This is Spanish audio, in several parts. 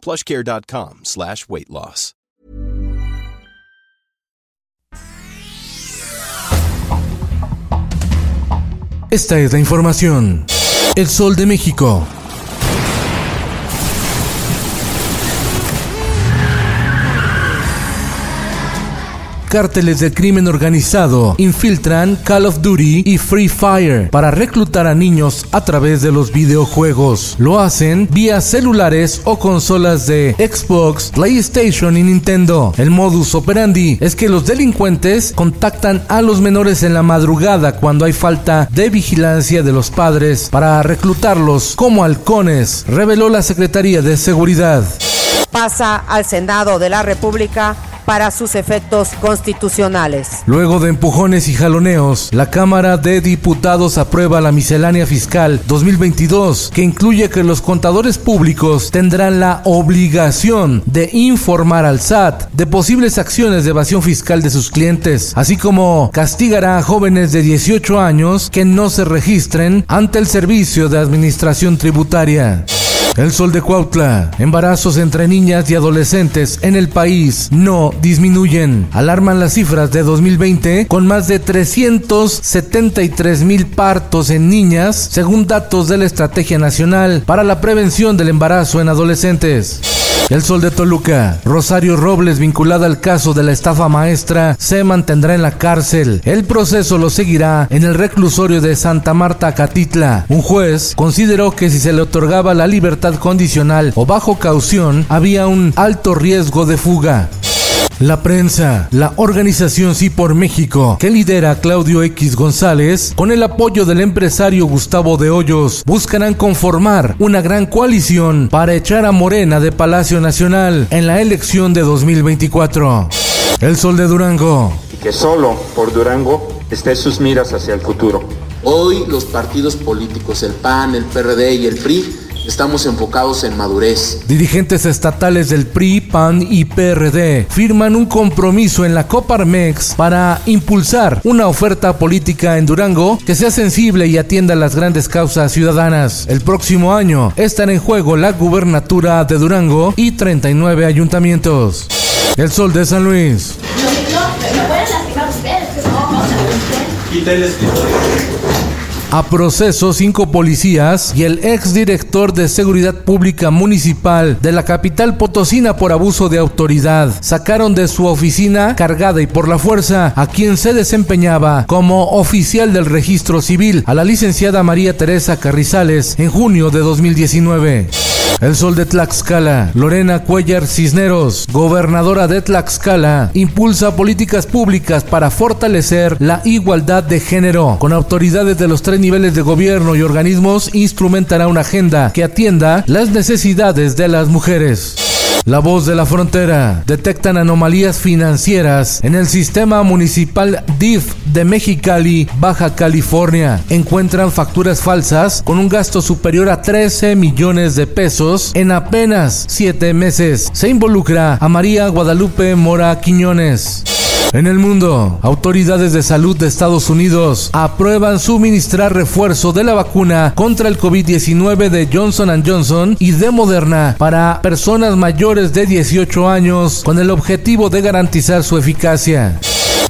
plushcare.com slash weight loss. Esta es la información. El Sol de México. Cárteles del crimen organizado infiltran Call of Duty y Free Fire para reclutar a niños a través de los videojuegos. Lo hacen vía celulares o consolas de Xbox, PlayStation y Nintendo. El modus operandi es que los delincuentes contactan a los menores en la madrugada cuando hay falta de vigilancia de los padres para reclutarlos como halcones, reveló la Secretaría de Seguridad. Pasa al Senado de la República para sus efectos constitucionales. Luego de empujones y jaloneos, la Cámara de Diputados aprueba la miscelánea fiscal 2022, que incluye que los contadores públicos tendrán la obligación de informar al SAT de posibles acciones de evasión fiscal de sus clientes, así como castigará a jóvenes de 18 años que no se registren ante el Servicio de Administración Tributaria. El sol de Cuautla. Embarazos entre niñas y adolescentes en el país no disminuyen. Alarman las cifras de 2020 con más de 373 mil partos en niñas, según datos de la Estrategia Nacional para la Prevención del Embarazo en Adolescentes. El Sol de Toluca. Rosario Robles, vinculada al caso de la estafa maestra, se mantendrá en la cárcel. El proceso lo seguirá en el reclusorio de Santa Marta, Catitla. Un juez consideró que si se le otorgaba la libertad condicional o bajo caución, había un alto riesgo de fuga. La prensa, la organización Sí por México, que lidera Claudio X González, con el apoyo del empresario Gustavo de Hoyos, buscarán conformar una gran coalición para echar a Morena de Palacio Nacional en la elección de 2024. El Sol de Durango. Y que solo por Durango esté sus miras hacia el futuro. Hoy los partidos políticos, el PAN, el PRD y el PRI, Estamos enfocados en madurez. Dirigentes estatales del PRI, PAN y PRD firman un compromiso en la Coparmex para impulsar una oferta política en Durango que sea sensible y atienda las grandes causas ciudadanas. El próximo año están en juego la gubernatura de Durango y 39 ayuntamientos. El Sol de San Luis. A proceso cinco policías y el exdirector de Seguridad Pública Municipal de la capital potosina por abuso de autoridad. Sacaron de su oficina cargada y por la fuerza a quien se desempeñaba como oficial del registro civil, a la licenciada María Teresa Carrizales, en junio de 2019. El Sol de Tlaxcala, Lorena Cuellar Cisneros, gobernadora de Tlaxcala, impulsa políticas públicas para fortalecer la igualdad de género. Con autoridades de los tres niveles de gobierno y organismos, instrumentará una agenda que atienda las necesidades de las mujeres. La voz de la frontera. Detectan anomalías financieras en el sistema municipal DIF de Mexicali, Baja California. Encuentran facturas falsas con un gasto superior a 13 millones de pesos en apenas 7 meses. Se involucra a María Guadalupe Mora Quiñones. En el mundo, autoridades de salud de Estados Unidos aprueban suministrar refuerzo de la vacuna contra el COVID-19 de Johnson Johnson y de Moderna para personas mayores de 18 años con el objetivo de garantizar su eficacia.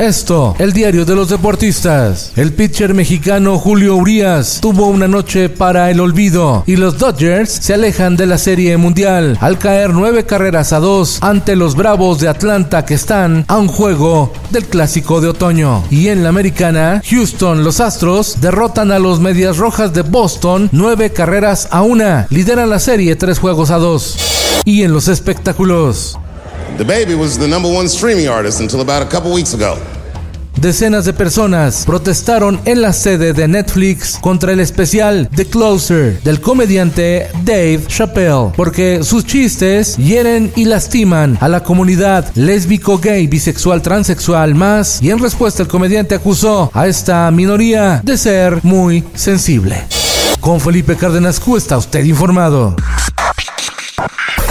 Esto, el diario de los deportistas. El pitcher mexicano Julio Urias tuvo una noche para el olvido y los Dodgers se alejan de la Serie Mundial al caer nueve carreras a dos ante los Bravos de Atlanta que están a un juego del Clásico de Otoño. Y en la americana, Houston, los Astros derrotan a los Medias Rojas de Boston nueve carreras a una. Lideran la serie tres juegos a dos. Y en los espectáculos. The baby was the number one streaming artist until about a couple weeks ago. Decenas de personas protestaron en la sede de Netflix contra el especial The Closer del comediante Dave Chappelle, porque sus chistes hieren y lastiman a la comunidad lésbico, gay, bisexual, transexual más, y en respuesta el comediante acusó a esta minoría de ser muy sensible. Con Felipe Cárdenas Q está usted informado.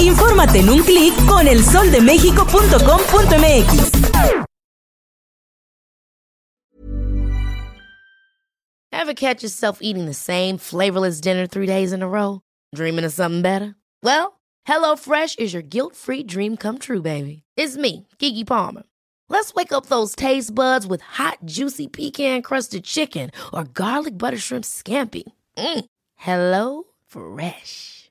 Infórmate en un clic con elsoldemexico.com.mx. Ever catch yourself eating the same flavorless dinner three days in a row? Dreaming of something better? Well, HelloFresh is your guilt-free dream come true, baby. It's me, Kiki Palmer. Let's wake up those taste buds with hot, juicy pecan-crusted chicken or garlic butter shrimp scampi. Mm. Hello Fresh.